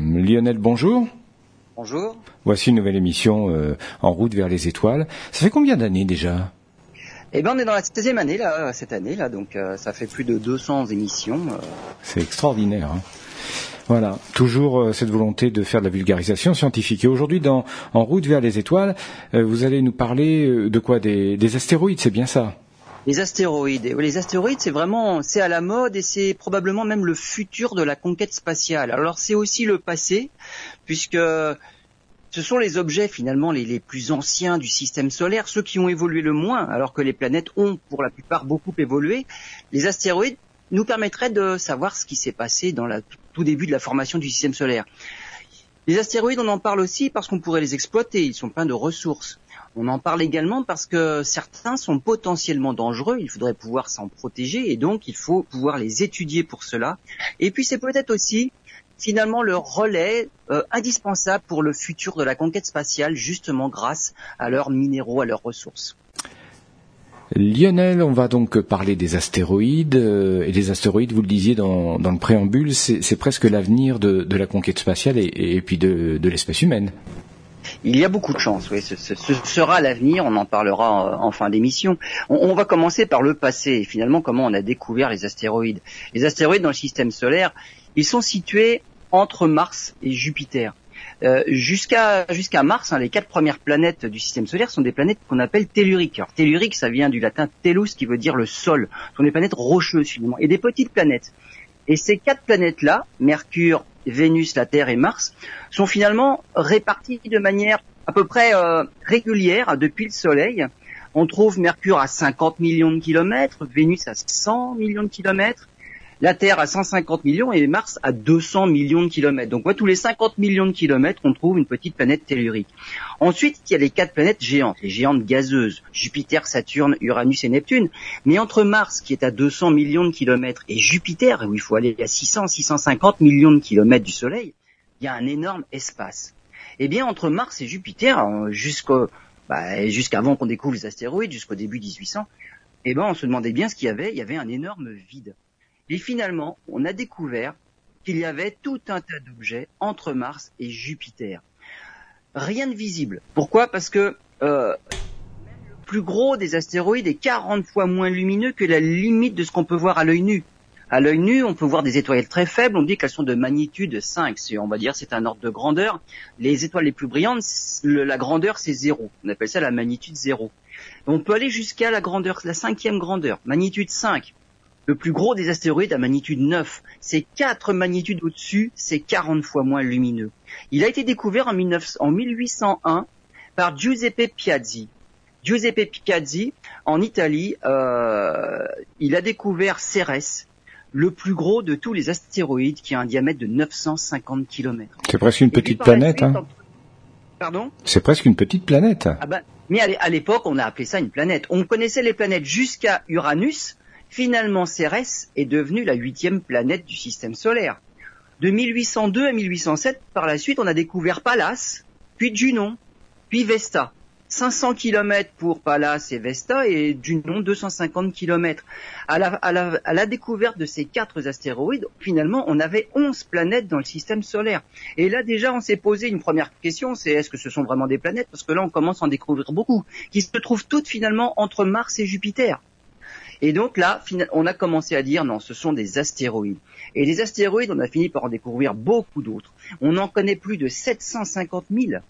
Lionel, bonjour. Bonjour. Voici une nouvelle émission euh, en route vers les étoiles. Ça fait combien d'années déjà? Eh ben, on est dans la 16e année là, cette année là, donc euh, ça fait plus de 200 émissions. euh. C'est extraordinaire. hein. Voilà, toujours euh, cette volonté de faire de la vulgarisation scientifique. Et aujourd'hui, dans En route vers les étoiles, euh, vous allez nous parler euh, de quoi? Des, des astéroïdes, c'est bien ça? Les astéroïdes. Les astéroïdes, c'est vraiment, c'est à la mode et c'est probablement même le futur de la conquête spatiale. Alors c'est aussi le passé, puisque ce sont les objets finalement les, les plus anciens du système solaire, ceux qui ont évolué le moins, alors que les planètes ont pour la plupart beaucoup évolué. Les astéroïdes nous permettraient de savoir ce qui s'est passé dans le tout début de la formation du système solaire. Les astéroïdes, on en parle aussi parce qu'on pourrait les exploiter, ils sont pleins de ressources. On en parle également parce que certains sont potentiellement dangereux, il faudrait pouvoir s'en protéger et donc il faut pouvoir les étudier pour cela. Et puis c'est peut-être aussi finalement le relais euh, indispensable pour le futur de la conquête spatiale justement grâce à leurs minéraux, à leurs ressources. Lionel, on va donc parler des astéroïdes. euh, et les astéroïdes, vous le disiez dans, le préambule, c'est presque l'avenir de, la conquête spatiale et, puis de l'espèce humaine. Il y a beaucoup de chance, oui. Ce, ce- ce sera l'avenir, on en parlera euh, en fin d'émission. On, on va commencer par le passé, et finalement comment on a découvert les astéroïdes. Les astéroïdes dans le système solaire, ils sont situés entre Mars et Jupiter. Euh, jusqu'à jusqu'à Mars, hein, les quatre premières planètes du système solaire sont des planètes qu'on appelle telluriques. Alors tellurique, ça vient du latin tellus, qui veut dire le sol. Ce sont des planètes rocheuses finalement, et des petites planètes. Et ces quatre planètes-là, Mercure, Vénus, la Terre et Mars, sont finalement réparties de manière à peu près euh, régulière depuis le Soleil. On trouve Mercure à 50 millions de kilomètres, Vénus à 100 millions de kilomètres, la Terre à 150 millions et Mars à 200 millions de kilomètres. Donc, ouais, tous les 50 millions de kilomètres, on trouve une petite planète tellurique. Ensuite, il y a les quatre planètes géantes, les géantes gazeuses, Jupiter, Saturne, Uranus et Neptune. Mais entre Mars, qui est à 200 millions de kilomètres, et Jupiter, où il faut aller à 600, 650 millions de kilomètres du Soleil, il y a un énorme espace. Eh bien, entre Mars et Jupiter, jusqu'au, bah, jusqu'avant qu'on découvre les astéroïdes, jusqu'au début 1800, eh ben, on se demandait bien ce qu'il y avait. Il y avait un énorme vide. Et finalement, on a découvert qu'il y avait tout un tas d'objets entre Mars et Jupiter. Rien de visible. Pourquoi? Parce que euh, le plus gros des astéroïdes est 40 fois moins lumineux que la limite de ce qu'on peut voir à l'œil nu. À l'œil nu, on peut voir des étoiles très faibles. On dit qu'elles sont de magnitude 5. C'est, on va dire, c'est un ordre de grandeur. Les étoiles les plus brillantes, la grandeur, c'est zéro. On appelle ça la magnitude zéro. On peut aller jusqu'à la grandeur, la cinquième grandeur, magnitude 5. Le plus gros des astéroïdes à magnitude 9. C'est 4 magnitudes au-dessus, c'est 40 fois moins lumineux. Il a été découvert en, 19 en 1801 par Giuseppe Piazzi. Giuseppe Piazzi, en Italie, euh, il a découvert Cérès, le plus gros de tous les astéroïdes qui a un diamètre de 950 km. C'est presque une petite planète. suite, Hein. en- Pardon? C'est presque une petite planète. ah ben, mais à l'époque, on a appelé ça une planète. On connaissait les planètes jusqu'à Uranus. Finalement, Cérès est devenue la huitième planète du système solaire. De 1802 à 1807, par la suite, on a découvert Pallas, puis Junon, puis Vesta. 500 km pour Pallas et Vesta et Junon 250 km. À la, à, la, à la découverte de ces quatre astéroïdes, finalement, on avait 11 planètes dans le système solaire. Et là, déjà, on s'est posé une première question, c'est est-ce que ce sont vraiment des planètes? Parce que là, on commence à en découvrir beaucoup, qui se trouvent toutes finalement entre Mars et Jupiter. Et donc là, on a commencé à dire non, ce sont des astéroïdes. Et les astéroïdes, on a fini par en découvrir beaucoup d'autres. On en connaît plus de 750 000.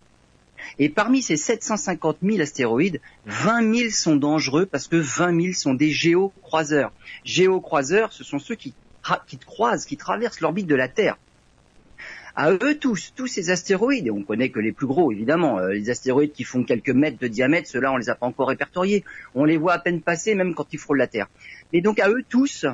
Et parmi ces 750 000 astéroïdes, 20 000 sont dangereux parce que 20 000 sont des géocroiseurs. Géocroiseurs, ce sont ceux qui croisent, qui traversent l'orbite de la Terre. À eux tous, tous ces astéroïdes, et on connaît que les plus gros évidemment, euh, les astéroïdes qui font quelques mètres de diamètre, ceux-là on les a pas encore répertoriés, on les voit à peine passer même quand ils frôlent la Terre. Et donc à eux tous,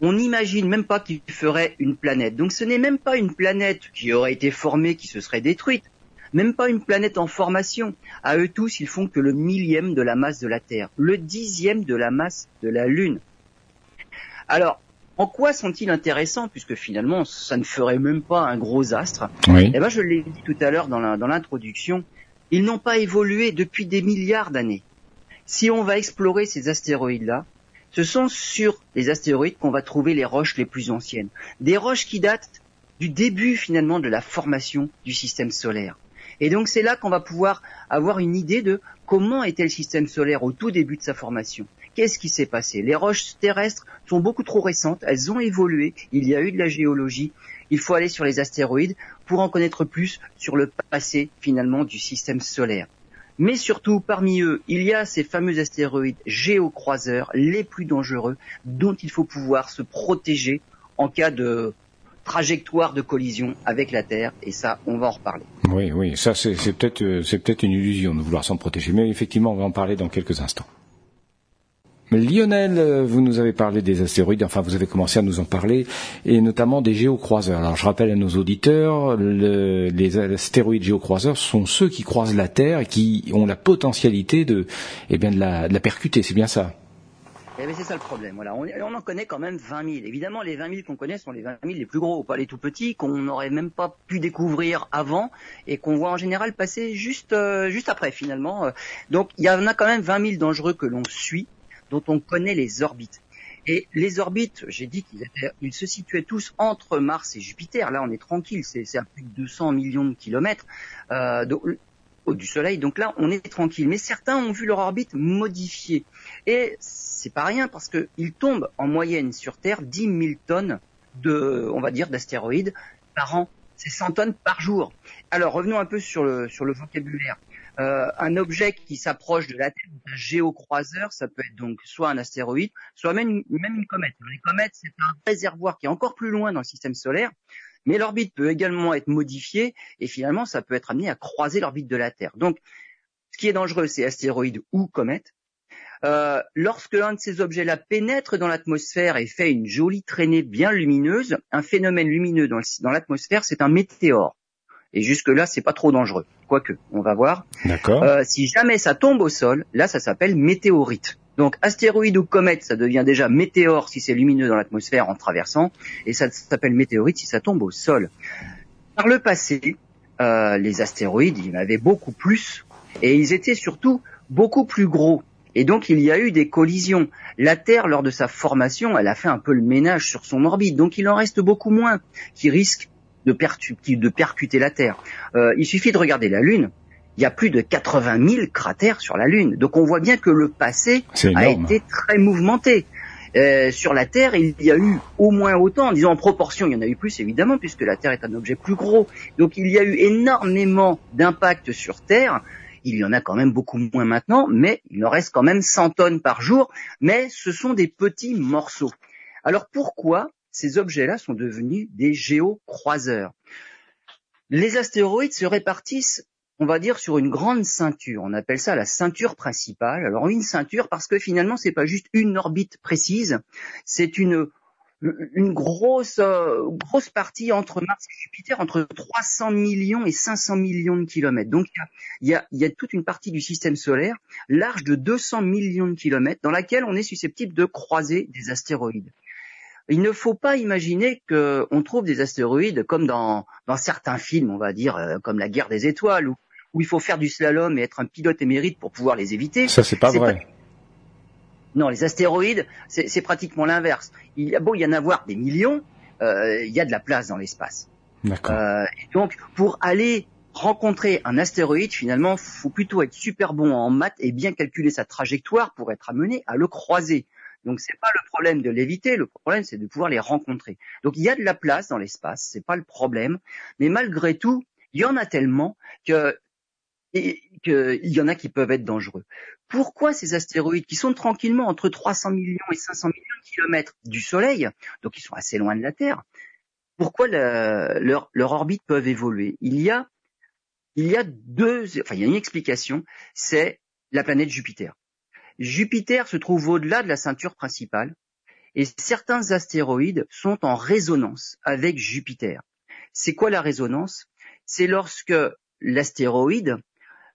on n'imagine même pas qu'ils feraient une planète. Donc ce n'est même pas une planète qui aurait été formée, qui se serait détruite, même pas une planète en formation. À eux tous, ils font que le millième de la masse de la Terre, le dixième de la masse de la Lune. Alors, en quoi sont-ils intéressants puisque finalement ça ne ferait même pas un gros astre Oui. Eh ben je l'ai dit tout à l'heure dans l'introduction, ils n'ont pas évolué depuis des milliards d'années. Si on va explorer ces astéroïdes-là, ce sont sur les astéroïdes qu'on va trouver les roches les plus anciennes. Des roches qui datent du début finalement de la formation du système solaire. Et donc c'est là qu'on va pouvoir avoir une idée de comment était le système solaire au tout début de sa formation. Qu'est-ce qui s'est passé? Les roches terrestres sont beaucoup trop récentes, elles ont évolué, il y a eu de la géologie, il faut aller sur les astéroïdes pour en connaître plus sur le passé finalement du système solaire. Mais surtout, parmi eux, il y a ces fameux astéroïdes géocroiseurs les plus dangereux dont il faut pouvoir se protéger en cas de trajectoire de collision avec la Terre, et ça, on va en reparler. Oui, oui, ça c'est peut-être euh, c'est peut-être une illusion de vouloir s'en protéger, mais effectivement, on va en parler dans quelques instants. Lionel, euh, vous nous avez parlé des astéroïdes, enfin vous avez commencé à nous en parler, et notamment des géocroiseurs. Alors je rappelle à nos auditeurs, les astéroïdes géocroiseurs sont ceux qui croisent la Terre et qui ont la potentialité de, eh bien, de la, percuter, c'est bien ça? Eh c'est ça le problème. Voilà, on, en connaît quand même 20 000. Évidemment, les 20 000 qu'on connaît sont les 20 000 les plus gros, pas les tout petits qu'on n'aurait même pas pu découvrir avant et qu'on voit en général passer juste euh, juste après finalement. Donc il y en a quand même 20 000 dangereux que l'on suit dont on connaît les orbites. Et les orbites, j'ai dit qu'ils se situaient tous entre Mars et Jupiter. Là, on est tranquille, c'est à plus de 200 millions de kilomètres euh, du Soleil. Donc là, on est tranquille. Mais certains ont vu leur orbite modifiée. Et c'est pas rien parce qu'ils tombent en moyenne sur Terre 10 000 tonnes de, on va dire, d'astéroïdes par an. C'est 100 tonnes par jour. Alors revenons un peu sur le, vocabulaire. Euh, un objet qui s'approche de la Terre, un géocroiseur, ça peut être donc soit un astéroïde, soit même même une comète. Les comètes, c'est un réservoir qui est encore plus loin dans le système solaire, mais l'orbite peut également être modifiée et finalement, ça peut être amené à croiser l'orbite de la Terre. Donc, ce qui est dangereux, c'est astéroïde ou comète. Euh, lorsque l'un de ces objets-là pénètre dans l'atmosphère et fait une jolie traînée bien lumineuse, un phénomène lumineux dans l'atmosphère, c'est un météore. Et jusque-là, c'est pas trop dangereux. Quoique, on va voir. D'accord. Euh, si jamais ça tombe au sol, là, ça s'appelle météorite. Donc, astéroïde ou comète, ça devient déjà météore si c'est lumineux dans l'atmosphère en traversant, et ça s'appelle météorite si ça tombe au sol. Par le passé, euh, les astéroïdes, il y en avait beaucoup plus, et ils étaient surtout beaucoup plus gros. Et donc il y a eu des collisions. La Terre, lors de sa formation, elle a fait un peu le ménage sur son orbite, donc il en reste beaucoup moins qui risquent de, de percuter la Terre. Euh, il suffit de regarder la Lune. Il y a plus de 80 000 cratères sur la Lune. Donc on voit bien que le passé a été très mouvementé. Euh, sur la Terre, il y a eu au moins autant, disons en proportion, il y en a eu plus évidemment, puisque la Terre est un objet plus gros. Donc il y a eu énormément d'impact sur Terre. Il y en a quand même beaucoup moins maintenant, mais il en reste quand même 100 tonnes par jour. Mais ce sont des petits morceaux. Alors pourquoi ces objets-là sont devenus des géocroiseurs? Les astéroïdes se répartissent, on va dire, sur une grande ceinture. On appelle ça la ceinture principale. Alors une ceinture parce que finalement c'est pas juste une orbite précise, c'est une une grosse euh, grosse partie entre Mars et Jupiter, entre 300 millions et 500 millions de kilomètres. Donc il y a, y a toute une partie du système solaire large de 200 millions de kilomètres dans laquelle on est susceptible de croiser des astéroïdes. Il ne faut pas imaginer qu'on trouve des astéroïdes comme dans, certains films, on va dire, euh, comme la guerre des étoiles, où, il faut faire du slalom et être un pilote émérite pour pouvoir les éviter. Ça, c'est pas vrai. Non, les astéroïdes, c'est pratiquement l'inverse. Il y a beau y en avoir des millions, euh, il y a de la place dans l'espace. D'accord. Euh, donc, pour aller rencontrer un astéroïde, finalement, faut plutôt être super bon en maths et bien calculer sa trajectoire pour être amené à le croiser. Donc c'est pas le problème de l'éviter, le problème c'est de pouvoir les rencontrer. Donc il y a de la place dans l'espace, c'est pas le problème, mais malgré tout, il y en a tellement que qu'il y en a qui peuvent être dangereux. Pourquoi ces astéroïdes qui sont tranquillement entre 300 millions et 500 millions de kilomètres du Soleil, donc ils sont assez loin de la Terre, pourquoi leur, leur orbite peuvent évoluer? Il y a il y a deux, enfin il y a une explication, c'est la planète Jupiter. Jupiter se trouve au-delà de la ceinture principale et certains astéroïdes sont en résonance avec Jupiter. C'est quoi la résonance? C'est lorsque l'astéroïde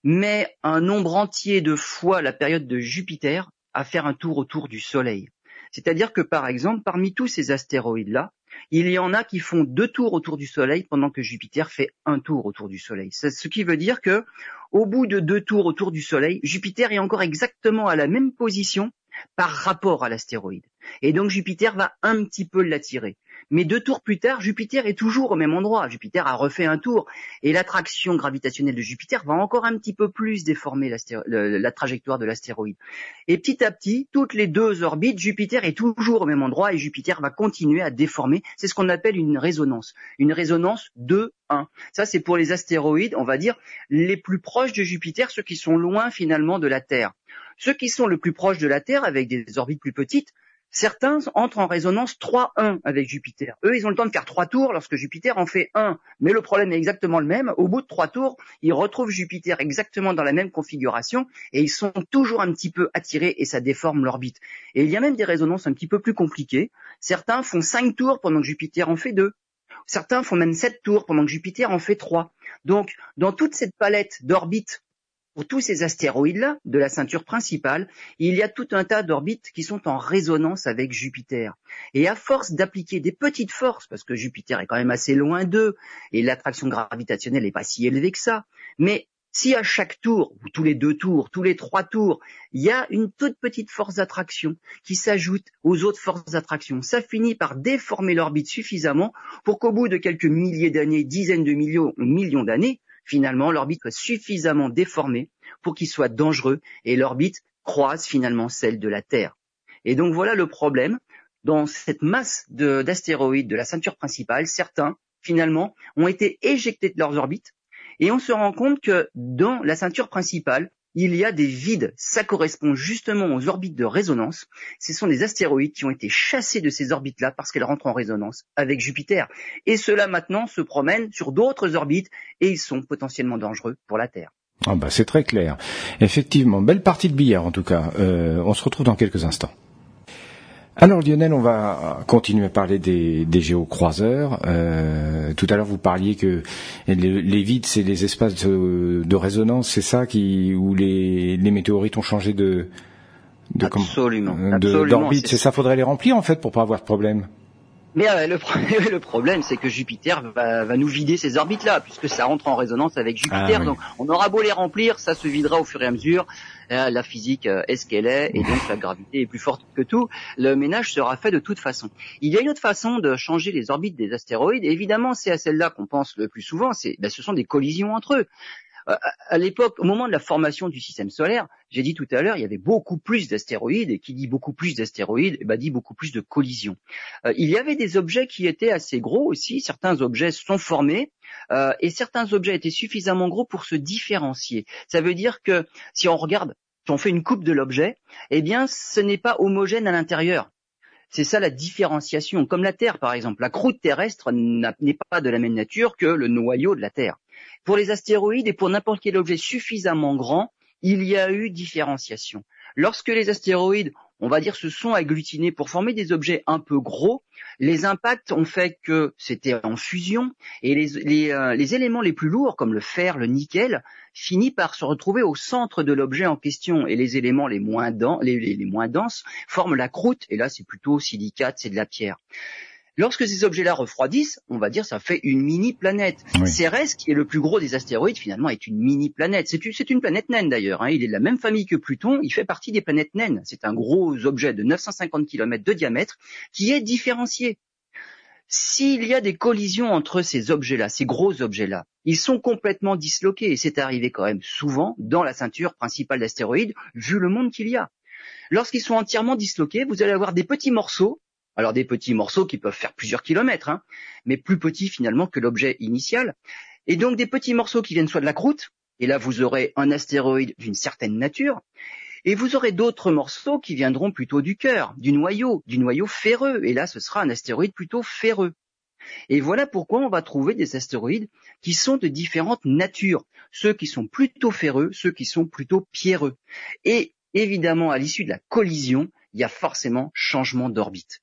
met un nombre entier de fois la période de Jupiter à faire un tour autour du Soleil. C'est-à-dire que par exemple, parmi tous ces astéroïdes-là, il y en a qui font deux tours autour du Soleil pendant que Jupiter fait un tour autour du Soleil. Ce qui veut dire que, au bout de deux tours autour du Soleil, Jupiter est encore exactement à la même position par rapport à l'astéroïde. Et donc Jupiter va un petit peu l'attirer. Mais deux tours plus tard, Jupiter est toujours au même endroit. Jupiter a refait un tour et l'attraction gravitationnelle de Jupiter va encore un petit peu plus déformer la trajectoire de l'astéroïde. Et petit à petit, toutes les deux orbites, Jupiter est toujours au même endroit et Jupiter va continuer à déformer. C'est ce qu'on appelle une résonance. Une résonance 2-1. Ça, c'est pour les astéroïdes, on va dire, les plus proches de Jupiter, ceux qui sont loin finalement de la Terre. Ceux qui sont le plus proches de la Terre, avec des orbites plus petites, Certains entrent en résonance 3-1 avec Jupiter. Eux, ils ont le temps de faire trois tours lorsque Jupiter en fait un. Mais le problème est exactement le même. Au bout de trois tours, ils retrouvent Jupiter exactement dans la même configuration et ils sont toujours un petit peu attirés et ça déforme l'orbite. Et il y a même des résonances un petit peu plus compliquées. Certains font cinq tours pendant que Jupiter en fait deux. Certains font même sept tours pendant que Jupiter en fait trois. Donc, dans toute cette palette d'orbites pour tous ces astéroïdes-là de la ceinture principale, il y a tout un tas d'orbites qui sont en résonance avec Jupiter. Et à force d'appliquer des petites forces, parce que Jupiter est quand même assez loin d'eux, et l'attraction gravitationnelle n'est pas si élevée que ça, mais si à chaque tour, ou tous les deux tours, tous les trois tours, il y a une toute petite force d'attraction qui s'ajoute aux autres forces d'attraction, ça finit par déformer l'orbite suffisamment pour qu'au bout de quelques milliers d'années, dizaines de millions millions d'années, finalement l'orbite soit suffisamment déformée pour qu'il soit dangereux et l'orbite croise finalement celle de la Terre. Et donc voilà le problème. Dans cette masse d'astéroïdes de, la ceinture principale, certains, finalement, ont été éjectés de leurs orbites et on se rend compte que dans la ceinture principale, il y a des vides. Ça correspond justement aux orbites de résonance. Ce sont des astéroïdes qui ont été chassés de ces orbites-là parce qu'elles rentrent en résonance avec Jupiter. Et ceux-là maintenant se promènent sur d'autres orbites et ils sont potentiellement dangereux pour la Terre. Ah bah c'est très clair. Effectivement, belle partie de billard en tout cas. Euh, on se retrouve dans quelques instants. Alors Lionel, on va continuer à parler des, des géocroiseurs. Euh, tout à l'heure, vous parliez que les, vides, c'est les espaces de, résonance, c'est ça qui où les, les, météorites ont changé de, de absolument, d'orbite. C'est ça, faudrait les remplir en fait pour pas avoir de problème. Mais euh, le, problème, c'est que Jupiter va, va, nous vider ces orbites-là, puisque ça rentre en résonance avec Jupiter. Ah donc, on aura beau les remplir, ça se videra au fur et à mesure. Euh, la physique euh, est ce qu'elle est, et donc la gravité est plus forte que tout. Le ménage sera fait de toute façon. Il y a une autre façon de changer les orbites des astéroïdes. évidemment, c'est à celle-là qu'on pense le plus souvent. C'est, ben, ce sont des collisions entre eux à l'époque, au moment de la formation du système solaire, j'ai dit tout à l'heure, il y avait beaucoup plus d'astéroïdes, et qui dit beaucoup plus d'astéroïdes, eh ben, dit beaucoup plus de collisions. Euh, il y avait des objets qui étaient assez gros aussi, certains objets sont formés, euh, et certains objets étaient suffisamment gros pour se différencier. Ça veut dire que si on regarde, si on fait une coupe de l'objet, eh bien, ce n'est pas homogène à l'intérieur. C'est ça la différenciation. Comme la Terre, par exemple. La croûte terrestre n'est pas de la même nature que le noyau de la Terre. Pour les astéroïdes et pour n'importe quel objet suffisamment grand, il y a eu différenciation. Lorsque les astéroïdes, on va dire, se sont agglutinés pour former des objets un peu gros, les impacts ont fait que c'était en fusion et les, euh, éléments les plus lourds, comme le fer, le nickel, finissent par se retrouver au centre de l'objet en question et les éléments les moins, les moins denses forment la croûte et là c'est plutôt silicate, c'est de la pierre. Lorsque ces objets-là refroidissent, on va dire ça fait une mini-planète. Cérès, qui est le plus gros des astéroïdes, finalement, est une mini-planète. C'est une, planète naine d'ailleurs. Hein. Il est de la même famille que Pluton. Il fait partie des planètes naines. C'est un gros objet de 950 km de diamètre qui est différencié. S'il y a des collisions entre ces objets-là, ces gros objets-là, ils sont complètement disloqués et c'est arrivé quand même souvent dans la ceinture principale d'astéroïdes, vu le monde qu'il y a. Lorsqu'ils sont entièrement disloqués, vous allez avoir des petits morceaux alors des petits morceaux qui peuvent faire plusieurs kilomètres, hein, mais plus petits finalement que l'objet initial. Et donc des petits morceaux qui viennent soit de la croûte, et là vous aurez un astéroïde d'une certaine nature, et vous aurez d'autres morceaux qui viendront plutôt du cœur, du noyau, du noyau ferreux, et là ce sera un astéroïde plutôt ferreux. Et voilà pourquoi on va trouver des astéroïdes qui sont de différentes natures, ceux qui sont plutôt ferreux, ceux qui sont plutôt pierreux. Et évidemment, à l'issue de la collision, il y a forcément changement d'orbite.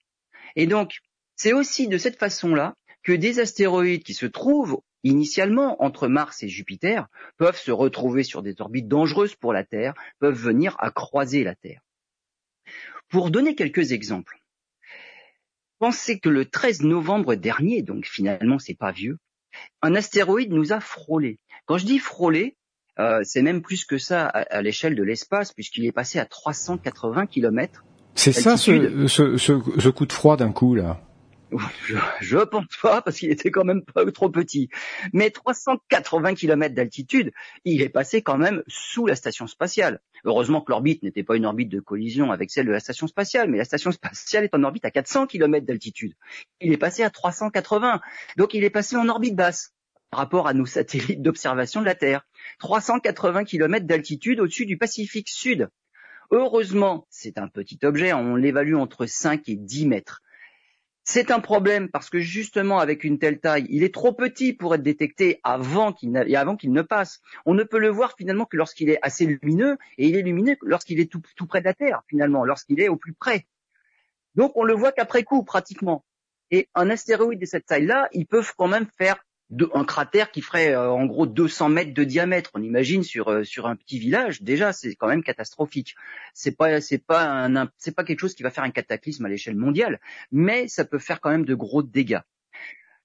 Et donc, c'est aussi de cette façon-là que des astéroïdes qui se trouvent initialement entre Mars et Jupiter peuvent se retrouver sur des orbites dangereuses pour la Terre, peuvent venir à croiser la Terre. Pour donner quelques exemples, pensez que le 13 novembre dernier, donc finalement c'est pas vieux, un astéroïde nous a frôlé. Quand je dis frôlé, euh, c'est même plus que ça à, à l'échelle de l'espace, puisqu'il est passé à 380 km c'est ça ce, ce, ce, coup de froid d'un coup là je, je pense pas parce qu'il était quand même pas trop petit. Mais 380 km d'altitude, il est passé quand même sous la station spatiale. Heureusement que l'orbite n'était pas une orbite de collision avec celle de la station spatiale, mais la station spatiale est en orbite à 400 km d'altitude. Il est passé à 380, donc il est passé en orbite basse par rapport à nos satellites d'observation de la Terre. 380 km d'altitude au-dessus du Pacifique Sud. Heureusement, c'est un petit objet, on l'évalue entre 5 et 10 mètres. C'est un problème parce que justement avec une telle taille, il est trop petit pour être détecté avant qu'il ne passe. On ne peut le voir finalement que lorsqu'il est assez lumineux et il est lumineux lorsqu'il est tout, tout près de la Terre finalement, lorsqu'il est au plus près. Donc on le voit qu'après coup pratiquement. Et un astéroïde de cette taille-là, ils peuvent quand même faire de, un cratère qui ferait euh, en gros 200 mètres de diamètre. On imagine sur euh, sur un petit village, déjà c'est quand même catastrophique. C'est pas c'est pas un c'est pas quelque chose qui va faire un cataclysme à l'échelle mondiale, mais ça peut faire quand même de gros dégâts.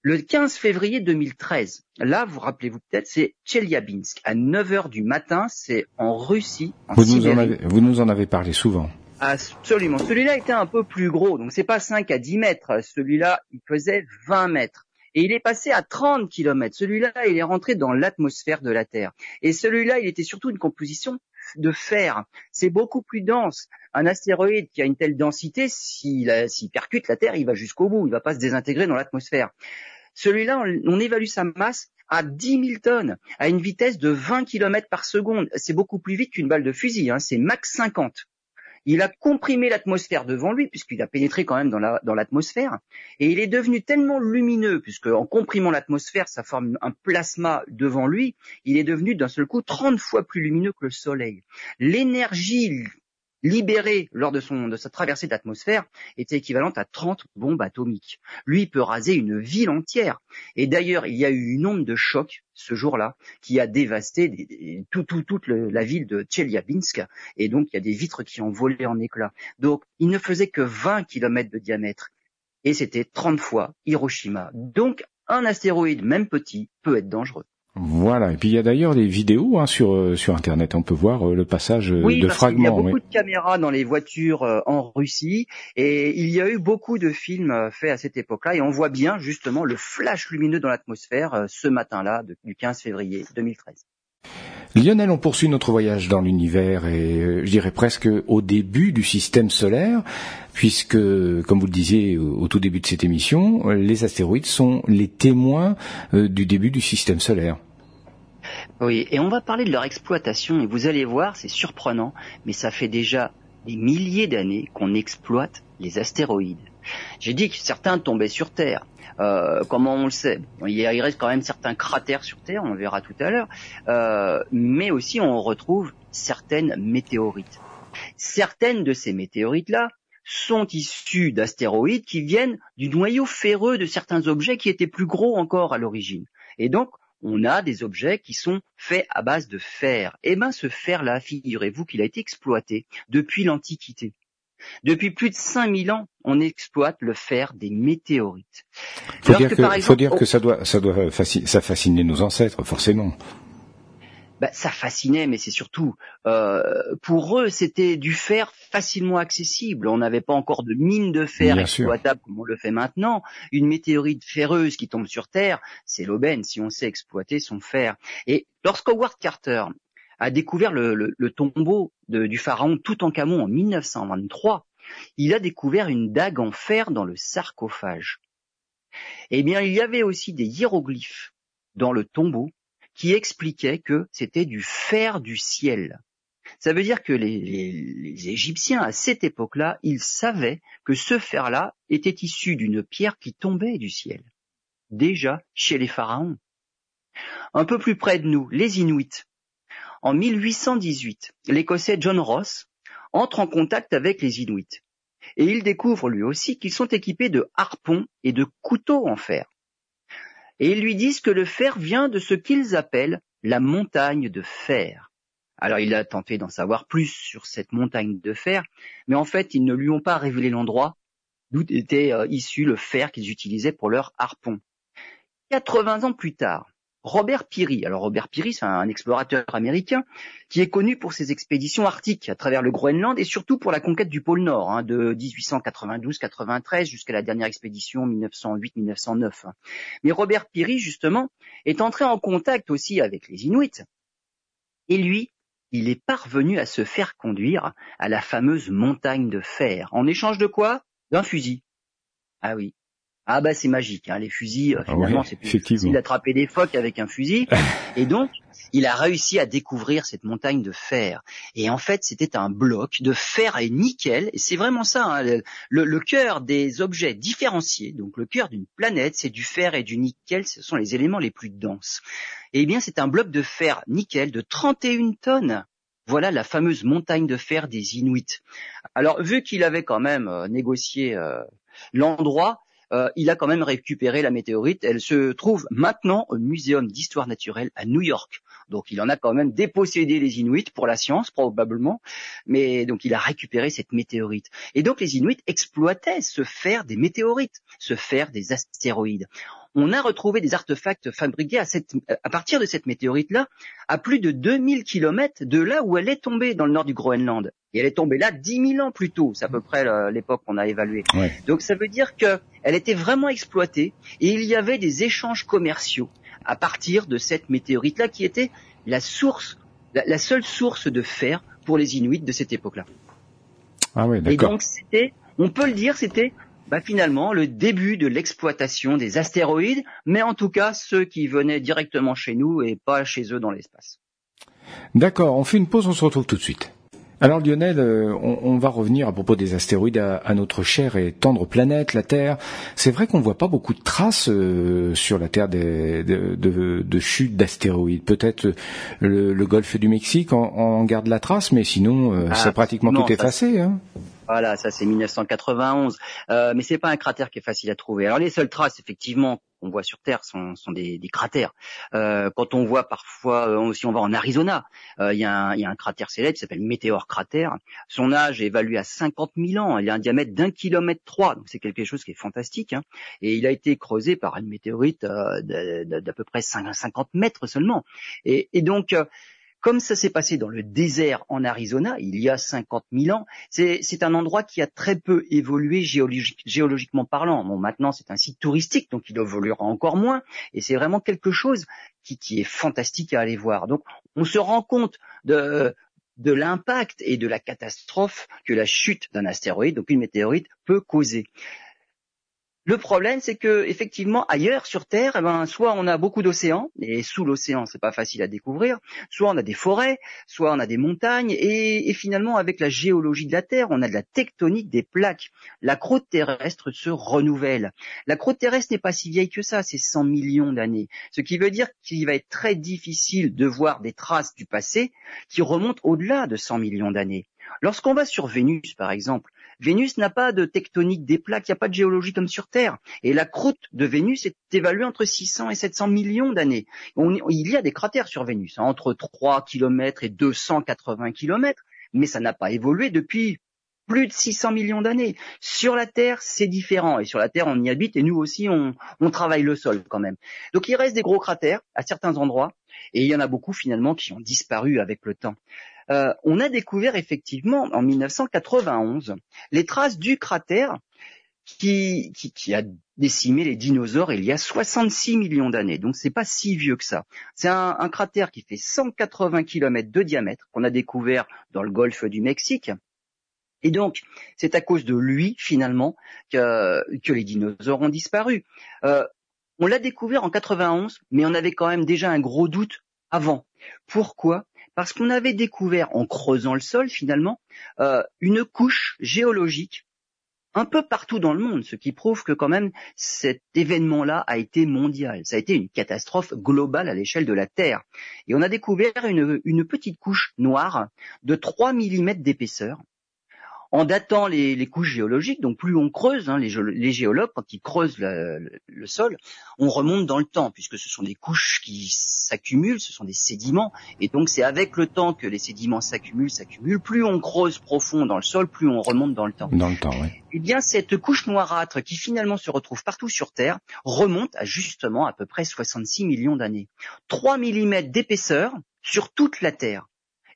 Le 15 février 2013, là, vous rappelez-vous peut-être, c'est Chelyabinsk, à 9 heures du matin, c'est en Russie, en vous, nous en avez, vous nous en avez parlé souvent. Absolument. Celui-là était un peu plus gros, donc c'est pas 5 à 10 mètres. Celui-là, il faisait 20 mètres et il est passé à 30 km. Celui-là, il est rentré dans l'atmosphère de la Terre. Et celui-là, il était surtout une composition de fer. C'est beaucoup plus dense. Un astéroïde qui a une telle densité, s'il percute la Terre, il va jusqu'au bout. Il ne va pas se désintégrer dans l'atmosphère. Celui-là, on, évalue sa masse à 10 000 tonnes, à une vitesse de 20 km par seconde. C'est beaucoup plus vite qu'une balle de fusil. Hein. C'est max 50. Il a comprimé l'atmosphère devant lui, puisqu'il a pénétré quand même dans l'atmosphère, et il est devenu tellement lumineux, puisque en comprimant l'atmosphère, ça forme un plasma devant lui, il est devenu d'un seul coup 30 fois plus lumineux que le Soleil. L'énergie libérée lors de, son, de sa traversée d'atmosphère était équivalente à 30 bombes atomiques. Lui peut raser une ville entière. Et d'ailleurs, il y a eu une onde de choc ce jour-là qui a dévasté tout, tout, toute la ville de Tcheliabinsk. Et donc, il y a des vitres qui ont volé en éclats. Donc, il ne faisait que 20 km de diamètre. Et c'était 30 fois Hiroshima. Donc, un astéroïde, même petit, peut être dangereux. Voilà. Et puis il y a d'ailleurs des vidéos hein, sur euh, sur internet. On peut voir euh, le passage euh, oui, de fragments. Il y a beaucoup de caméras dans les voitures en Russie et il y a eu beaucoup de films faits à cette époque-là et on voit bien justement le flash lumineux dans l'atmosphère ce matin-là du 15 février 2013. Lionel, on poursuit notre voyage dans l'univers et je dirais presque au début du système solaire, puisque, comme vous le disiez au tout début de cette émission, les astéroïdes sont les témoins du début du système solaire. Oui, et on va parler de leur exploitation, et vous allez voir, c'est surprenant, mais ça fait déjà des milliers d'années qu'on exploite les astéroïdes. J'ai dit que certains tombaient sur Terre. Euh, comment on le sait? Il reste quand même certains cratères sur Terre, on verra tout à l'heure, euh, mais aussi on retrouve certaines météorites. Certaines de ces météorites-là sont issues d'astéroïdes qui viennent du noyau ferreux de certains objets qui étaient plus gros encore à l'origine. Et donc, on a des objets qui sont faits à base de fer. Eh bien, ce fer-là, figurez-vous qu'il a été exploité depuis l'Antiquité. Depuis plus de 5000 ans, on exploite le fer des météorites. Faut dire que, faut dire que ça doit, ça doit ça fasciner nos ancêtres, forcément bah, ça fascinait, mais c'est surtout euh, pour eux c'était du fer facilement accessible. On n'avait pas encore de mine de fer exploitable comme on le fait maintenant. Une météorite ferreuse qui tombe sur Terre, c'est l'aubaine si on sait exploiter son fer. Et lorsqu'Howard Carter a découvert le, tombeau du pharaon Toutankhamon en 1923, il a découvert une dague en fer dans le sarcophage. Eh bien, il y avait aussi des hiéroglyphes dans le tombeau qui expliquait que c'était du fer du ciel. Ça veut dire que les, les, Égyptiens, à cette époque-là, ils savaient que ce fer-là était issu d'une pierre qui tombait du ciel. Déjà chez les pharaons. Un peu plus près de nous, les Inuits. En 1818, l'Écossais John Ross entre en contact avec les Inuits. Et il découvre lui aussi qu'ils sont équipés de harpons et de couteaux en fer et ils lui disent que le fer vient de ce qu'ils appellent la montagne de fer. Alors il a tenté d'en savoir plus sur cette montagne de fer, mais en fait ils ne lui ont pas révélé l'endroit d'où était euh, issu le fer qu'ils utilisaient pour leur harpon. 80 ans plus tard, Robert Peary. Alors Robert Peary, c'est un explorateur américain qui est connu pour ses expéditions arctiques à travers le Groenland et surtout pour la conquête du pôle Nord hein, de 1892-93 jusqu'à la dernière expédition 1908-1909. Mais Robert Peary, justement, est entré en contact aussi avec les Inuits. Et lui, il est parvenu à se faire conduire à la fameuse montagne de fer. En échange de quoi? D'un fusil. Ah oui, ah bah c'est magique, hein, les fusils, euh, ah finalement c'est plus facile d'attraper des phoques avec un fusil. et donc, il a réussi à découvrir cette montagne de fer. Et en fait, c'était un bloc de fer et nickel. Et c'est vraiment ça, hein, le, le, cœur des objets différenciés. Donc le cœur d'une planète, c'est du fer et du nickel. Ce sont les éléments les plus denses. Et eh bien, c'est un bloc de fer nickel de 31 tonnes. Voilà la fameuse montagne de fer des Inuits. Alors, vu qu'il avait quand même euh, négocié euh, l'endroit, euh, il a quand même récupéré la météorite. Elle se trouve maintenant au Muséum d'histoire naturelle à New York. Donc il en a quand même dépossédé les Inuits pour la science probablement, mais donc il a récupéré cette météorite. Et donc les Inuits exploitaient ce fer des météorites, ce fer des astéroïdes on a retrouvé des artefacts fabriqués à, partir de cette météorite-là, à plus de 2000 kilomètres de là où elle est tombée dans le nord du Groenland. Et elle est tombée là 10 000 ans plus tôt, c'est à peu près l'époque qu'on a évaluée. Donc ça veut dire qu'elle était vraiment exploitée et il y avait des échanges commerciaux à partir de cette météorite-là qui était la source, la, seule source de fer pour les Inuits de cette époque-là. Ah oui, d'accord. Et donc c'était, on peut le dire, c'était bah, finalement le début de l'exploitation des astéroïdes, mais en tout cas ceux qui venaient directement chez nous et pas chez eux dans l'espace. D'accord, on fait une pause, on se retrouve tout de suite. Alors Lionel, euh, on, va revenir à propos des astéroïdes à, notre chère et tendre planète, la Terre. C'est vrai qu'on voit pas beaucoup de traces euh, sur la Terre de, de, chutes d'astéroïdes. Peut-être le, golfe du Mexique en, garde la trace, mais sinon euh, c'est ah, pratiquement tout effacé. Hein. Voilà, ça c'est 1991. Euh, mais c'est pas un cratère qui est facile à trouver. Alors les seules traces, effectivement, qu'on voit sur Terre sont, des, cratères. Euh, quand on voit parfois, euh, si on va en Arizona, euh, il y, a un cratère célèbre qui s'appelle Météor Cratère. Son âge est évalué à 50 000 ans. Il a un diamètre d'un kilomètre trois, donc c'est quelque chose qui est fantastique. Hein. Et il a été creusé par une météorite d'à peu près 50 mètres seulement. Et, et donc comme ça s'est passé dans le désert en Arizona il y a 50 000 ans, c'est un endroit qui a très peu évolué géologiquement parlant. Maintenant c'est un site touristique, donc il évoluera encore moins, et c'est vraiment quelque chose qui, qui, est fantastique à aller voir. Donc on se rend compte de, de l'impact et de la catastrophe que la chute d'un astéroïde, donc une météorite, peut causer. Le problème, c'est que effectivement ailleurs sur Terre, eh ben, soit on a beaucoup d'océans et sous l'océan, c'est pas facile à découvrir, soit on a des forêts, soit on a des montagnes et, finalement avec la géologie de la Terre, on a de la tectonique des plaques. La croûte terrestre se renouvelle. La croûte terrestre n'est pas si vieille que ça, c'est 100 millions d'années, ce qui veut dire qu'il va être très difficile de voir des traces du passé qui remontent au-delà de 100 millions d'années. Lorsqu'on va sur Vénus, par exemple, Vénus n'a pas de tectonique des plaques, il n'y a pas de géologie comme sur Terre. Et la croûte de Vénus est évaluée entre 600 et 700 millions d'années. Il y a des cratères sur Vénus, hein, entre 3 km et 280 km, mais ça n'a pas évolué depuis plus de 600 millions d'années. Sur la Terre, c'est différent. Et sur la Terre, on y habite et nous aussi, on, on, travaille le sol quand même. Donc il reste des gros cratères à certains endroits et il y en a beaucoup finalement qui ont disparu avec le temps. Euh, on a découvert effectivement en 1991 les traces du cratère qui, a décimé les dinosaures il y a 66 millions d'années. Donc c'est pas si vieux que ça. C'est un, cratère qui fait 180 km de diamètre qu'on a découvert dans le golfe du Mexique. Et donc, c'est à cause de lui, finalement, que, les dinosaures ont disparu. Euh, on l'a découvert en 91, mais on avait quand même déjà un gros doute avant. Pourquoi? Parce qu'on avait découvert en creusant le sol finalement euh, une couche géologique un peu partout dans le monde, ce qui prouve que quand même cet événement-là a été mondial. Ça a été une catastrophe globale à l'échelle de la Terre. Et on a découvert une, petite couche noire de 3 mm d'épaisseur. En datant les, les, couches géologiques, donc plus on creuse, hein, les, les, géologues, quand ils creusent le, le, sol, on remonte dans le temps, puisque ce sont des couches qui s'accumulent, ce sont des sédiments, et donc c'est avec le temps que les sédiments s'accumulent, s'accumulent. Plus on creuse profond dans le sol, plus on remonte dans le temps. Dans le temps, oui. Eh bien, cette couche noirâtre qui finalement se retrouve partout sur Terre remonte à justement à peu près 66 millions d'années. 3 mm d'épaisseur sur toute la Terre.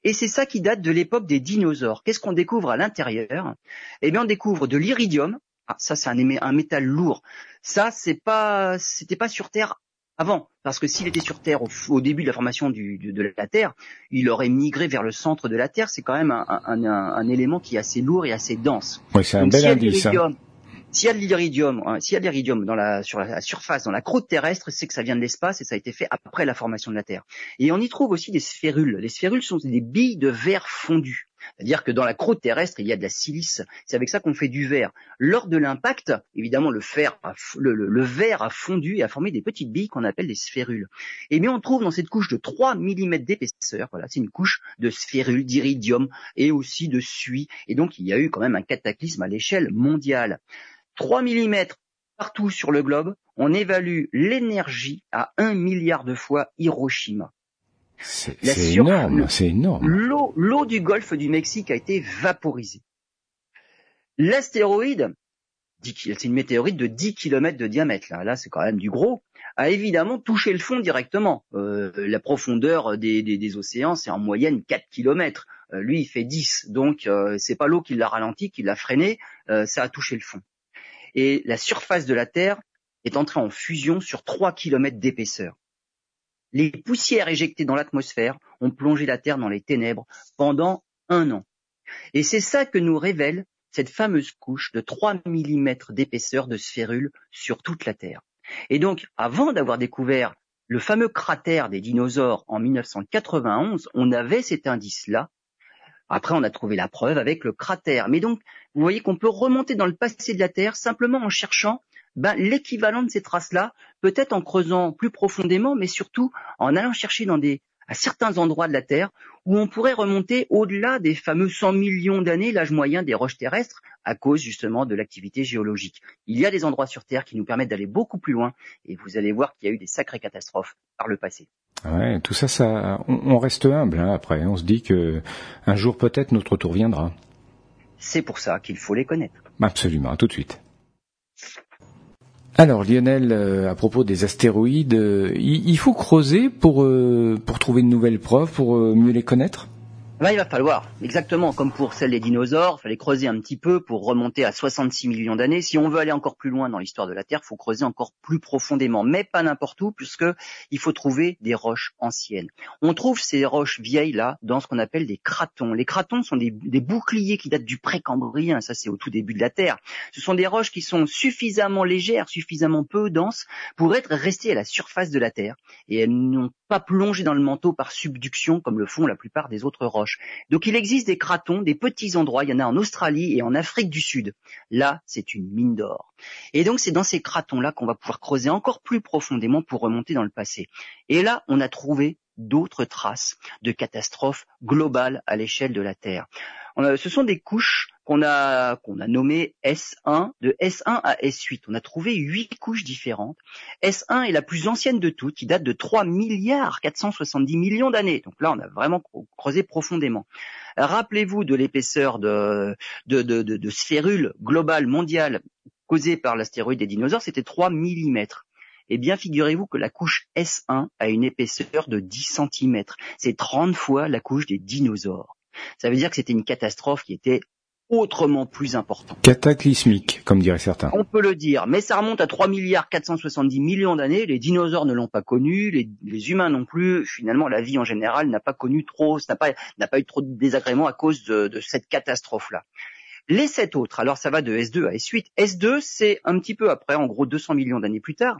Et c'est ça qui date de l'époque des dinosaures. Qu'est-ce qu'on découvre à l'intérieur? Eh bien, on découvre de l'iridium. Ah, ça, c'est un, un, métal lourd. Ça, c'est pas, c'était pas sur Terre avant, parce que s'il était sur Terre au, début de la formation du, de, la Terre, il aurait migré vers le centre de la Terre. C'est quand même un, un, un, élément qui est assez lourd et assez dense. Oui, c'est un bel indice. S'il y a de l'iridium, hein, s'il y a de l'iridium sur la surface, dans la croûte terrestre, c'est que ça vient de l'espace et ça a été fait après la formation de la Terre. Et on y trouve aussi des sphérules. Les sphérules sont des billes de verre fondu. C'est-à-dire que dans la croûte terrestre, il y a de la silice. C'est avec ça qu'on fait du verre. Lors de l'impact, évidemment, le, verre a fondu et a formé des petites billes qu'on appelle des sphérules. Et bien, on trouve dans cette couche de 3 mm d'épaisseur, voilà, c'est une couche de sphérules, d'iridium et aussi de suie. Et donc, il y a eu quand même un cataclysme à l'échelle mondiale. 3 mm partout sur le globe, on évalue l'énergie à un milliard de fois Hiroshima. C'est énorme, c'est énorme. L'eau du golfe du Mexique a été vaporisée. L'astéroïde, c'est une météorite de 10 km de diamètre, là, là c'est quand même du gros, a évidemment touché le fond directement. Euh, la profondeur des, océans, c'est en moyenne 4 km. Euh, lui, il fait 10, donc euh, c'est pas l'eau qui l'a ralenti, qui l'a freiné, ça a touché le fond et la surface de la Terre est entrée en fusion sur 3 km d'épaisseur. Les poussières éjectées dans l'atmosphère ont plongé la Terre dans les ténèbres pendant un an. Et c'est ça que nous révèle cette fameuse couche de 3 mm d'épaisseur de sphérules sur toute la Terre. Et donc, avant d'avoir découvert le fameux cratère des dinosaures en 1991, on avait cet indice-là après, on a trouvé la preuve avec le cratère. Mais donc, vous voyez qu'on peut remonter dans le passé de la Terre simplement en cherchant ben, l'équivalent de ces traces-là, peut-être en creusant plus profondément, mais surtout en allant chercher dans des, à certains endroits de la Terre où on pourrait remonter au-delà des fameux 100 millions d'années, l'âge moyen des roches terrestres, à cause justement de l'activité géologique. Il y a des endroits sur Terre qui nous permettent d'aller beaucoup plus loin, et vous allez voir qu'il y a eu des sacrées catastrophes par le passé. Ouais, tout ça, ça, on, reste humble hein, après. On se dit que un jour peut-être notre tour viendra. C'est pour ça qu'il faut les connaître. Absolument, tout de suite. Alors Lionel, euh, à propos des astéroïdes, euh, il, faut creuser pour euh, pour trouver de nouvelles preuves, pour mieux les connaître? Il va falloir, exactement comme pour celle des dinosaures, il fallait creuser un petit peu pour remonter à 66 millions d'années. Si on veut aller encore plus loin dans l'histoire de la Terre, il faut creuser encore plus profondément, mais pas n'importe où, puisque il faut trouver des roches anciennes. On trouve ces roches vieilles là dans ce qu'on appelle des cratons. Les cratons sont des, boucliers qui datent du précambrien, ça c'est au tout début de la Terre. Ce sont des roches qui sont suffisamment légères, suffisamment peu denses pour être restées à la surface de la Terre, et elles n'ont pas plongé dans le manteau par subduction comme le font la plupart des autres roches. Donc il existe des cratons, des petits endroits, il y en a en Australie et en Afrique du Sud. Là, c'est une mine d'or. Et donc c'est dans ces cratons-là qu'on va pouvoir creuser encore plus profondément pour remonter dans le passé. Et là, on a trouvé d'autres traces de catastrophes globales à l'échelle de la Terre. ce sont des couches qu'on a qu'on a nommées S1 de S1 à S8. On a trouvé huit couches différentes. S1 est la plus ancienne de toutes, qui date de 3 milliards 470 millions d'années. Donc là, on a vraiment creusé profondément. Rappelez-vous de l'épaisseur de de, de, de, de sphérules globales mondiales causée par l'astéroïde des dinosaures, c'était 3 millimètres. Eh bien, figurez-vous que la couche S1 a une épaisseur de 10 cm. C'est 30 fois la couche des dinosaures. Ça veut dire que c'était une catastrophe qui était autrement plus importante. Cataclysmique, comme diraient certains. On peut le dire, mais ça remonte à 3 milliards 470 millions d'années. Les dinosaures ne l'ont pas connu, les, humains non plus. Finalement, la vie en général n'a pas connu trop, n'a pas, n'a pas eu trop de désagréments à cause de, de cette catastrophe-là. Les sept autres, alors ça va de S2 à S8. S2, c'est un petit peu après, en gros 200 millions d'années plus tard,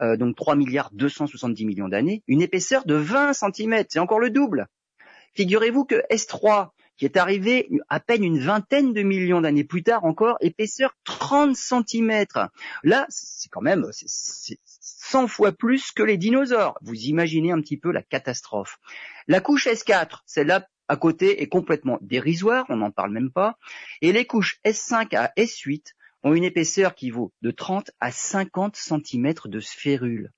euh, donc 3 milliards 270 millions d'années, une épaisseur de 20 cm, c'est encore le double. Figurez-vous que S3, qui est arrivé à peine une vingtaine de millions d'années plus tard encore, épaisseur 30 cm. Là, c'est quand même, c'est 100 fois plus que les dinosaures. Vous imaginez un petit peu la catastrophe. La couche S4, celle-là à côté est complètement dérisoire, on n'en parle même pas, et les couches S5 à S8 ont une épaisseur qui vaut de 30 à 50 cm de sphérule.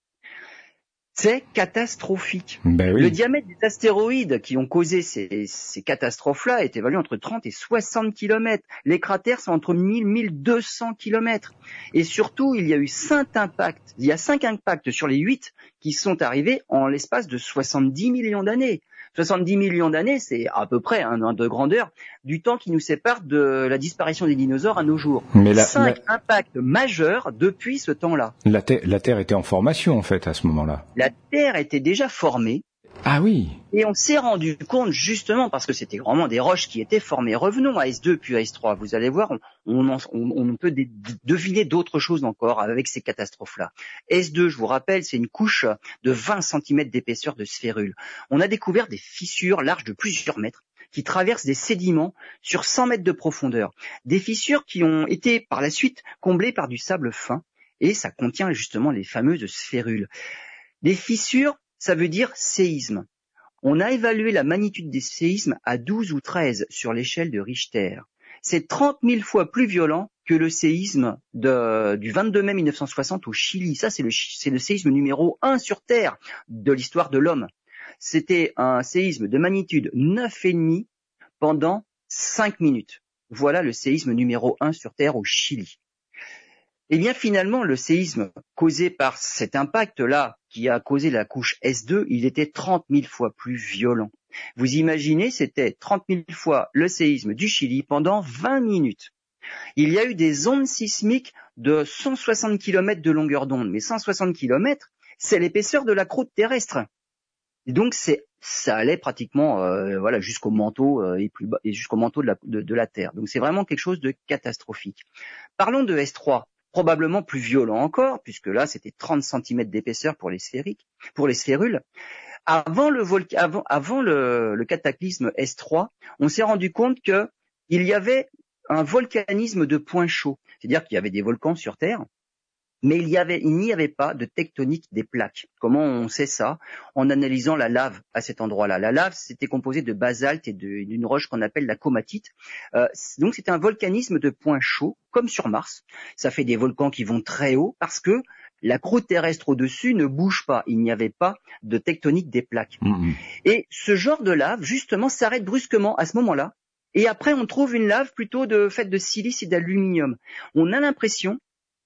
C'est catastrophique. Ben oui. Le diamètre des astéroïdes qui ont causé ces, ces catastrophes-là est évalué entre 30 et 60 km. Les cratères sont entre 1000 et 1200 km. Et surtout, il y a eu cinq impacts. Il y a cinq impacts sur les huit qui sont arrivés en l'espace de 70 millions d'années. 70 millions d'années, c'est à peu près un de grandeur du temps qui nous sépare de la disparition des dinosaures à nos jours. Mais la, Cinq la, impacts majeurs depuis ce temps-là. la Terre était en formation en fait à ce moment-là. La Terre était déjà formée Ah oui. et on s'est rendu compte justement parce que c'était vraiment des roches qui étaient formées. Revenons à S2 puis à S3. Vous allez voir, on, peut deviner d'autres choses encore avec ces catastrophes-là. S2, je vous rappelle, c'est une couche de 20 cm d'épaisseur de sphérule. On a découvert des fissures larges de plusieurs mètres qui traversent des sédiments sur 100 mètres de profondeur. Des fissures qui ont été par la suite comblées par du sable fin et ça contient justement les fameuses sphérules. Les fissures, ça veut dire séisme. On a évalué la magnitude des séismes à 12 ou 13 sur l'échelle de Richter. C'est 30 000 fois plus violent que le séisme du 22 mai 1960 au Chili. Ça, c'est le, le séisme numéro 1 sur Terre de l'histoire de l'homme. C'était un séisme de magnitude 9,5 pendant 5 minutes. Voilà le séisme numéro 1 sur Terre au Chili. Eh bien, finalement, le séisme causé par cet impact-là, qui a causé la couche S2, il était 30 000 fois plus violent. Vous imaginez, c'était 30 000 fois le séisme du Chili pendant 20 minutes. Il y a eu des ondes sismiques de 160 km de longueur d'onde, mais 160 km, c'est l'épaisseur de la croûte terrestre. Donc, c'est, ça allait pratiquement, euh, voilà, jusqu'au manteau euh, et plus bas, et jusqu'au manteau de la, de la Terre. Donc, c'est vraiment quelque chose de catastrophique. Parlons de S3 probablement plus violent encore, puisque là c'était 30 cm d'épaisseur pour les sphériques, pour les sphérules. Avant le, le cataclysme S3, on s'est rendu compte que il y avait un volcanisme de points chauds, c'est-à-dire qu'il y avait des volcans sur Terre, mais il y avait, il n'y avait pas de tectonique des plaques. Comment on sait ça? En analysant la lave à cet endroit-là. La lave, c'était composé de basalte et d'une roche qu'on appelle la comatite. Euh, donc c'était un volcanisme de points chauds, comme sur Mars. Ça fait des volcans qui vont très haut parce que la croûte terrestre au-dessus ne bouge pas. Il n'y avait pas de tectonique des plaques. Mhm. Et ce genre de lave, justement, s'arrête brusquement à ce moment-là. Et après, on trouve une lave plutôt de faite de silice et d'aluminium. On a l'impression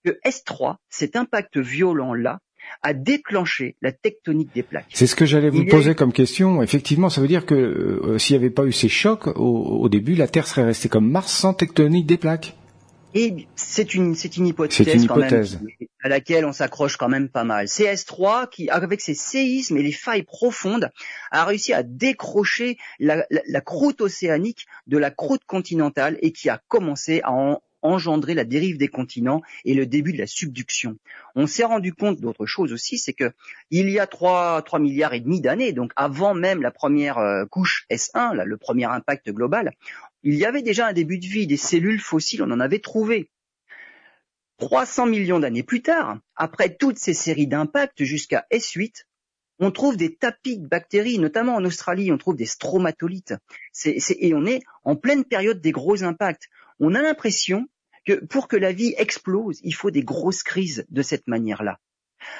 que S3, cet impact violent-là, a déclenché la tectonique des plaques. C'est ce que j'allais vous poser eu- comme question. Effectivement, ça veut dire que euh, s'il n'y avait pas eu ces chocs au, au début, la Terre serait restée comme Mars sans tectonique des plaques. Et c'est une, c'est une hypothèse, C'est une quand même, à laquelle on s'accroche quand même pas mal. C'est S3 qui, avec ses séismes et les failles profondes, a réussi à décrocher la, la- la croûte océanique de la croûte continentale et qui a commencé à en- engendrer la dérive des continents et le début de la subduction. On s'est rendu compte d'autre chose aussi, c'est que il y a 3, 3 milliards et demi d'années, donc avant même la première euh, couche S1, là, le premier impact global, il y avait déjà un début de vie, des cellules fossiles, on en avait trouvé. 300 millions d'années plus tard, après toutes ces séries d'impacts jusqu'à S8, on trouve des tapis de bactéries, notamment en Australie, on trouve des stromatolites. Et on est en pleine période des gros impacts. On a l'impression que pour que la vie explose, il faut des grosses crises de cette manière-là.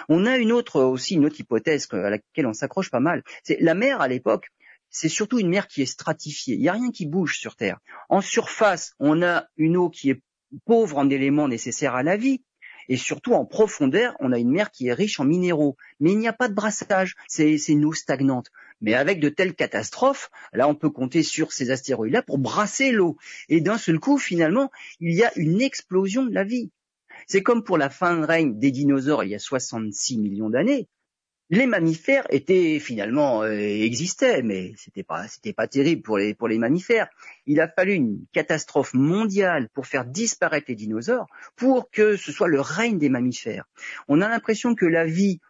On a une autre aussi une autre hypothèse à laquelle on s'accroche pas mal. C'est la mer à l'époque. C'est surtout une mer qui est stratifiée. Il n'y a rien qui bouge sur Terre. En surface, on a une eau qui est pauvre en éléments nécessaires à la vie. Et surtout en profondeur, on a une mer qui est riche en minéraux. Mais il n'y a pas de brassage. C'est une eau stagnante. Mais avec de telles catastrophes, là, on peut compter sur ces astéroïdes-là pour brasser l'eau. Et d'un seul coup, finalement, il y a une explosion de la vie. C'est comme pour la fin de règne des dinosaures il y a 66 millions d'années. Les mammifères étaient finalement euh, existaient, mais c'était pas pas terrible pour les mammifères. Il a fallu une catastrophe mondiale pour faire disparaître les dinosaures, pour que ce soit le règne des mammifères. On a l'impression que la vie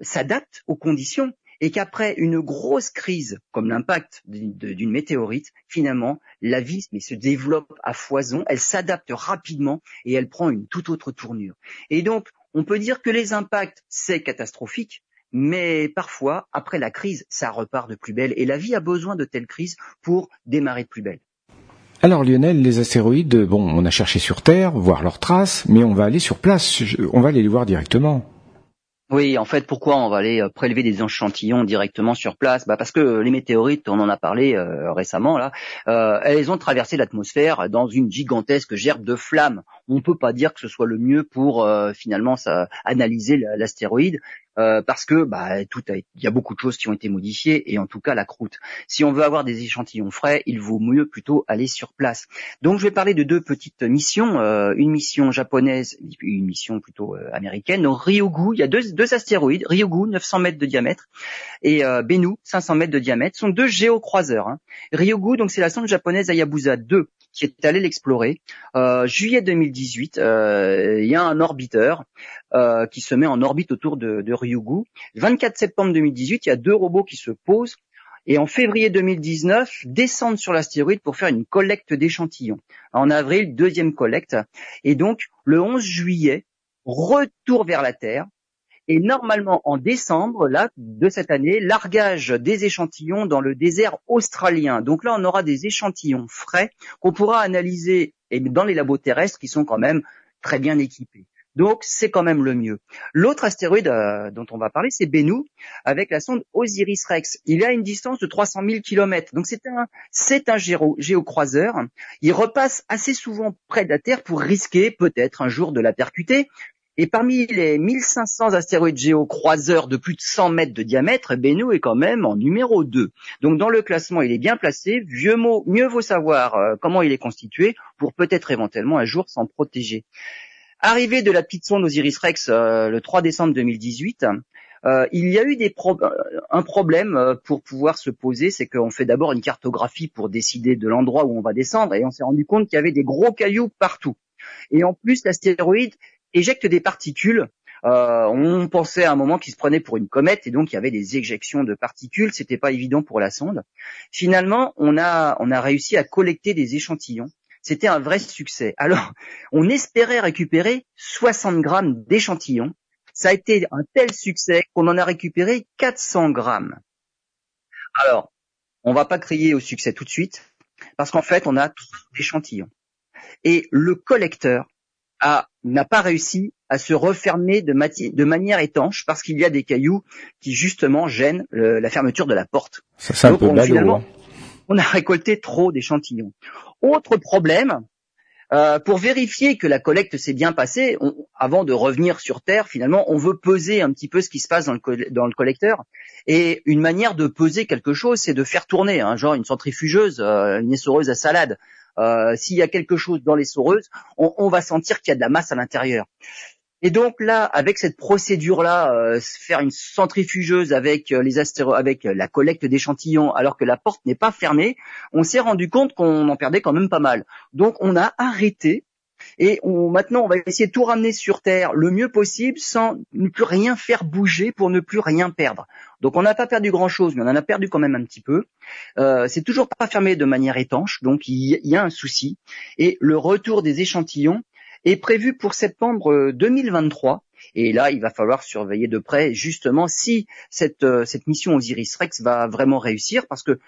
s'adapte aux conditions et qu'après une grosse crise comme l'impact d'une météorite, finalement, la vie se développe à foison, elle s'adapte rapidement et elle prend une toute autre tournure. Et donc, on peut dire que les impacts, c'est catastrophique, mais parfois, après la crise, ça repart de plus belle. Et la vie a besoin de telles crises pour démarrer de plus belle. Alors Lionel, les astéroïdes, bon, on a cherché sur Terre, voir leurs traces, mais on va aller sur place, on va aller les voir directement. Oui, en fait, pourquoi on va aller euh, prélever des échantillons directement sur place? Bah Parce que les météorites, on en a parlé euh, récemment, là, euh, elles ont traversé l'atmosphère dans une gigantesque gerbe de flammes. On ne peut pas dire que ce soit le mieux pour finalement ça, analyser l'astéroïde. Euh, parce que bah, tout il y a beaucoup de choses qui ont été modifiées et en tout cas la croûte. Si on veut avoir des échantillons frais, il vaut mieux plutôt aller sur place. Donc je vais parler de deux petites missions, euh, une mission japonaise, une mission plutôt euh, américaine. Donc Ryugu, il y a deux, astéroïdes, Ryugu 900 mètres de diamètre et Bennu 500 mètres de diamètre, sont deux géocroiseurs. Hein. Ryugu, donc c'est la sonde japonaise Hayabusa 2 qui est allé l'explorer. Euh, juillet 2018, euh, il y a un orbiteur euh, qui se met en orbite autour de, de Ryugu. 24 septembre 2018, il y a deux robots qui se posent. Et en février 2019, descendent sur l'astéroïde pour faire une collecte d'échantillons. En avril, deuxième collecte. Et donc, le 11 juillet, retour vers la Terre, et normalement en décembre là de cette année, largage des échantillons dans le désert australien. Donc là, on aura des échantillons frais qu'on pourra analyser dans les labos terrestres qui sont quand même très bien équipés. Donc c'est quand même le mieux. L'autre astéroïde euh, dont on va parler, c'est Bennu avec la sonde Osiris-Rex. Il a une distance de 300 000 km. Donc c'est un c'est un géocroiseur. Il repasse assez souvent près de la Terre pour risquer peut-être un jour de la percuter. Et parmi les 1500 astéroïdes géocroiseurs de plus de 100 mètres de diamètre, Bennu est quand même en numéro 2. Donc dans le classement, il est bien placé. Vieux mot, mieux vaut savoir euh, comment il est constitué pour peut-être éventuellement un jour s'en protéger. Arrivé de la petite sonde Osiris-Rex euh, le 3 décembre 2018, euh, il y a eu des un problème pour pouvoir se poser, c'est qu'on fait d'abord une cartographie pour décider de l'endroit où on va descendre et on s'est rendu compte qu'il y avait des gros cailloux partout. Et en plus, l'astéroïde éjecte des particules. Euh, on pensait à un moment qu'il se prenait pour une comète et donc il y avait des éjections de particules. C'était pas évident pour la sonde. Finalement, on a on a réussi à collecter des échantillons. C'était un vrai succès. Alors, on espérait récupérer 60 grammes d'échantillons. Ça a été un tel succès qu'on en a récupéré 400 grammes. Alors, on va pas crier au succès tout de suite, parce qu'en fait, on a trop d'échantillons. Et le collecteur n'a pas réussi à se refermer de, manière étanche parce qu'il y a des cailloux qui justement gênent la fermeture de la porte. Ça, Donc, on, finalement, hein. on a récolté trop d'échantillons. Autre problème, euh, pour vérifier que la collecte s'est bien passée, avant de revenir sur Terre, finalement, on veut peser un petit peu ce qui se passe dans le, dans le collecteur. Et une manière de peser quelque chose, c'est de faire tourner, hein, genre une centrifugeuse, euh, une essoreuse à salade. Euh, s'il y a quelque chose dans les soreuses, on, va sentir qu'il y a de la masse à l'intérieur. Et donc là, avec cette procédure-là, euh, faire une centrifugeuse avec euh, les astéro avec la collecte d'échantillons, alors que la porte n'est pas fermée, on s'est rendu compte qu'on en perdait quand même pas mal. Donc on a arrêté et maintenant, on va essayer de tout ramener sur Terre le mieux possible sans ne plus rien faire bouger pour ne plus rien perdre. Donc on n'a pas perdu grand-chose, mais on en a perdu quand même un petit peu. Euh, c'est toujours pas fermé de manière étanche, donc il y, a un souci. Et le retour des échantillons est prévu pour septembre 2023. Euh, et là, il va falloir surveiller de près justement si cette, euh, cette mission Osiris Rex va vraiment réussir, parce que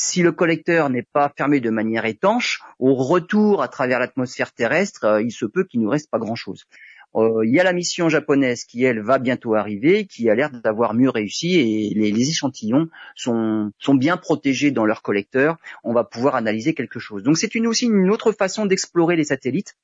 si le collecteur n'est pas fermé de manière étanche, au retour à travers l'atmosphère terrestre, euh, il se peut qu'il nous reste pas grand-chose. Euh, il y a la mission japonaise qui, elle, va bientôt arriver, qui a l'air d'avoir mieux réussi et les, échantillons sont, bien protégés dans leur collecteur. On va pouvoir analyser quelque chose. Donc c'est aussi une autre façon d'explorer les satellites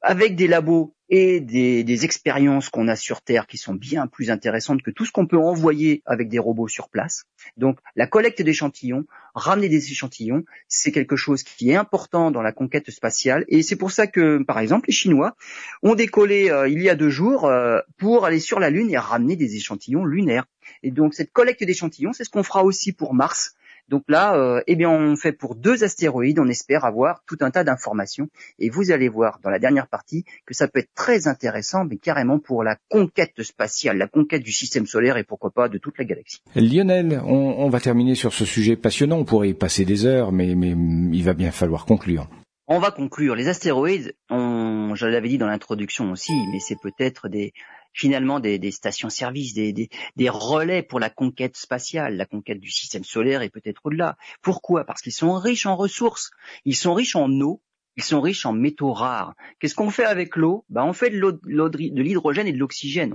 avec des labos et des, expériences qu'on a sur Terre qui sont bien plus intéressantes que tout ce qu'on peut envoyer avec des robots sur place. Donc la collecte d'échantillons, ramener des échantillons, c'est quelque chose qui est important dans la conquête spatiale et c'est pour ça que par exemple les Chinois ont décollé euh, il y a deux jours euh, pour aller sur la Lune et ramener des échantillons lunaires. Et donc cette collecte d'échantillons, c'est ce qu'on fera aussi pour Mars donc là, euh, eh bien, on fait pour deux astéroïdes, on espère avoir tout un tas d'informations. Et vous allez voir dans la dernière partie que ça peut être très intéressant, mais carrément pour la conquête spatiale, la conquête du système solaire et pourquoi pas de toute la galaxie. Lionel, on, va terminer sur ce sujet passionnant. On pourrait y passer des heures, mais, mais il va bien falloir conclure. On va conclure. Les astéroïdes, on, je l'avais dit dans l'introduction aussi, mais c'est peut-être des, finalement des, des stations-service, des, des, des, relais pour la conquête spatiale, la conquête du système solaire et peut-être au-delà. Pourquoi? Parce qu'ils sont riches en ressources, ils sont riches en eau, ils sont riches en métaux rares. Qu'est-ce qu'on fait avec l'eau? Ben, On fait de l'hydrogène et de l'oxygène.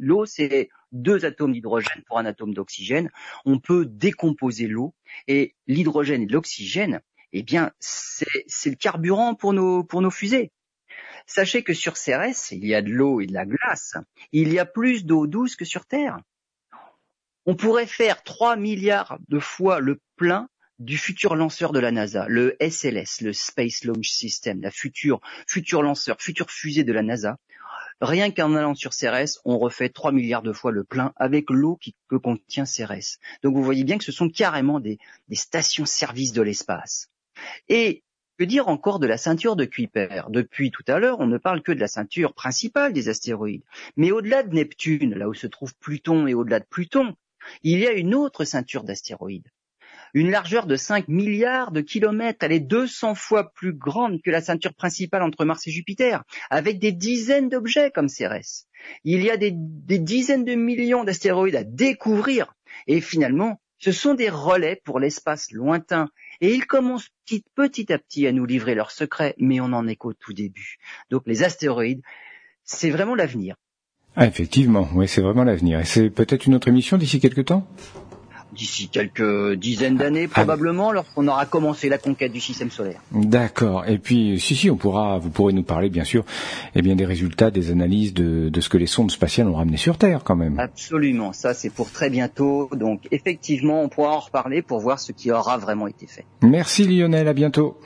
L'eau, c'est deux atomes d'hydrogène pour un atome d'oxygène. On peut décomposer l'eau et l'hydrogène et l'oxygène, eh bien, c'est le carburant pour nos, pour nos fusées. Sachez que sur Cérès, il y a de l'eau et de la glace. Il y a plus d'eau douce que sur Terre. On pourrait faire 3 milliards de fois le plein du futur lanceur de la NASA, le SLS, le Space Launch System, la future, futur lanceur, future fusée de la NASA. Rien qu'en allant sur Cérès, on refait 3 milliards de fois le plein avec l'eau que contient Cérès. Donc vous voyez bien que ce sont carrément des, des stations-service de l'espace. Et que dire encore de la ceinture de Kuiper? Depuis tout à l'heure, on ne parle que de la ceinture principale des astéroïdes. Mais au-delà de Neptune, là où se trouve Pluton et au-delà de Pluton, il y a une autre ceinture d'astéroïdes une largeur de 5 milliards de kilomètres. Elle est 200 fois plus grande que la ceinture principale entre Mars et Jupiter, avec des dizaines d'objets comme Cérès. Il y a des, dizaines de millions d'astéroïdes à découvrir. Et finalement, ce sont des relais pour l'espace lointain. Et ils commencent petit, à petit à nous livrer leurs secrets, mais on en est qu'au tout début. Donc les astéroïdes, c'est vraiment l'avenir. Ah, effectivement, oui, c'est vraiment l'avenir. Et c'est peut-être une autre émission d'ici quelques temps? D'ici quelques dizaines d'années ah. probablement, lorsqu'on aura commencé la conquête du système solaire. D'accord. Et puis, si, si, on pourra, vous pourrez nous parler, bien sûr, eh bien, des résultats, des analyses de, de ce que les sondes spatiales ont ramené sur Terre, quand même. Absolument. Ça, c'est pour très bientôt. Donc, effectivement, on pourra en reparler pour voir ce qui aura vraiment été fait. Merci Lionel. À bientôt.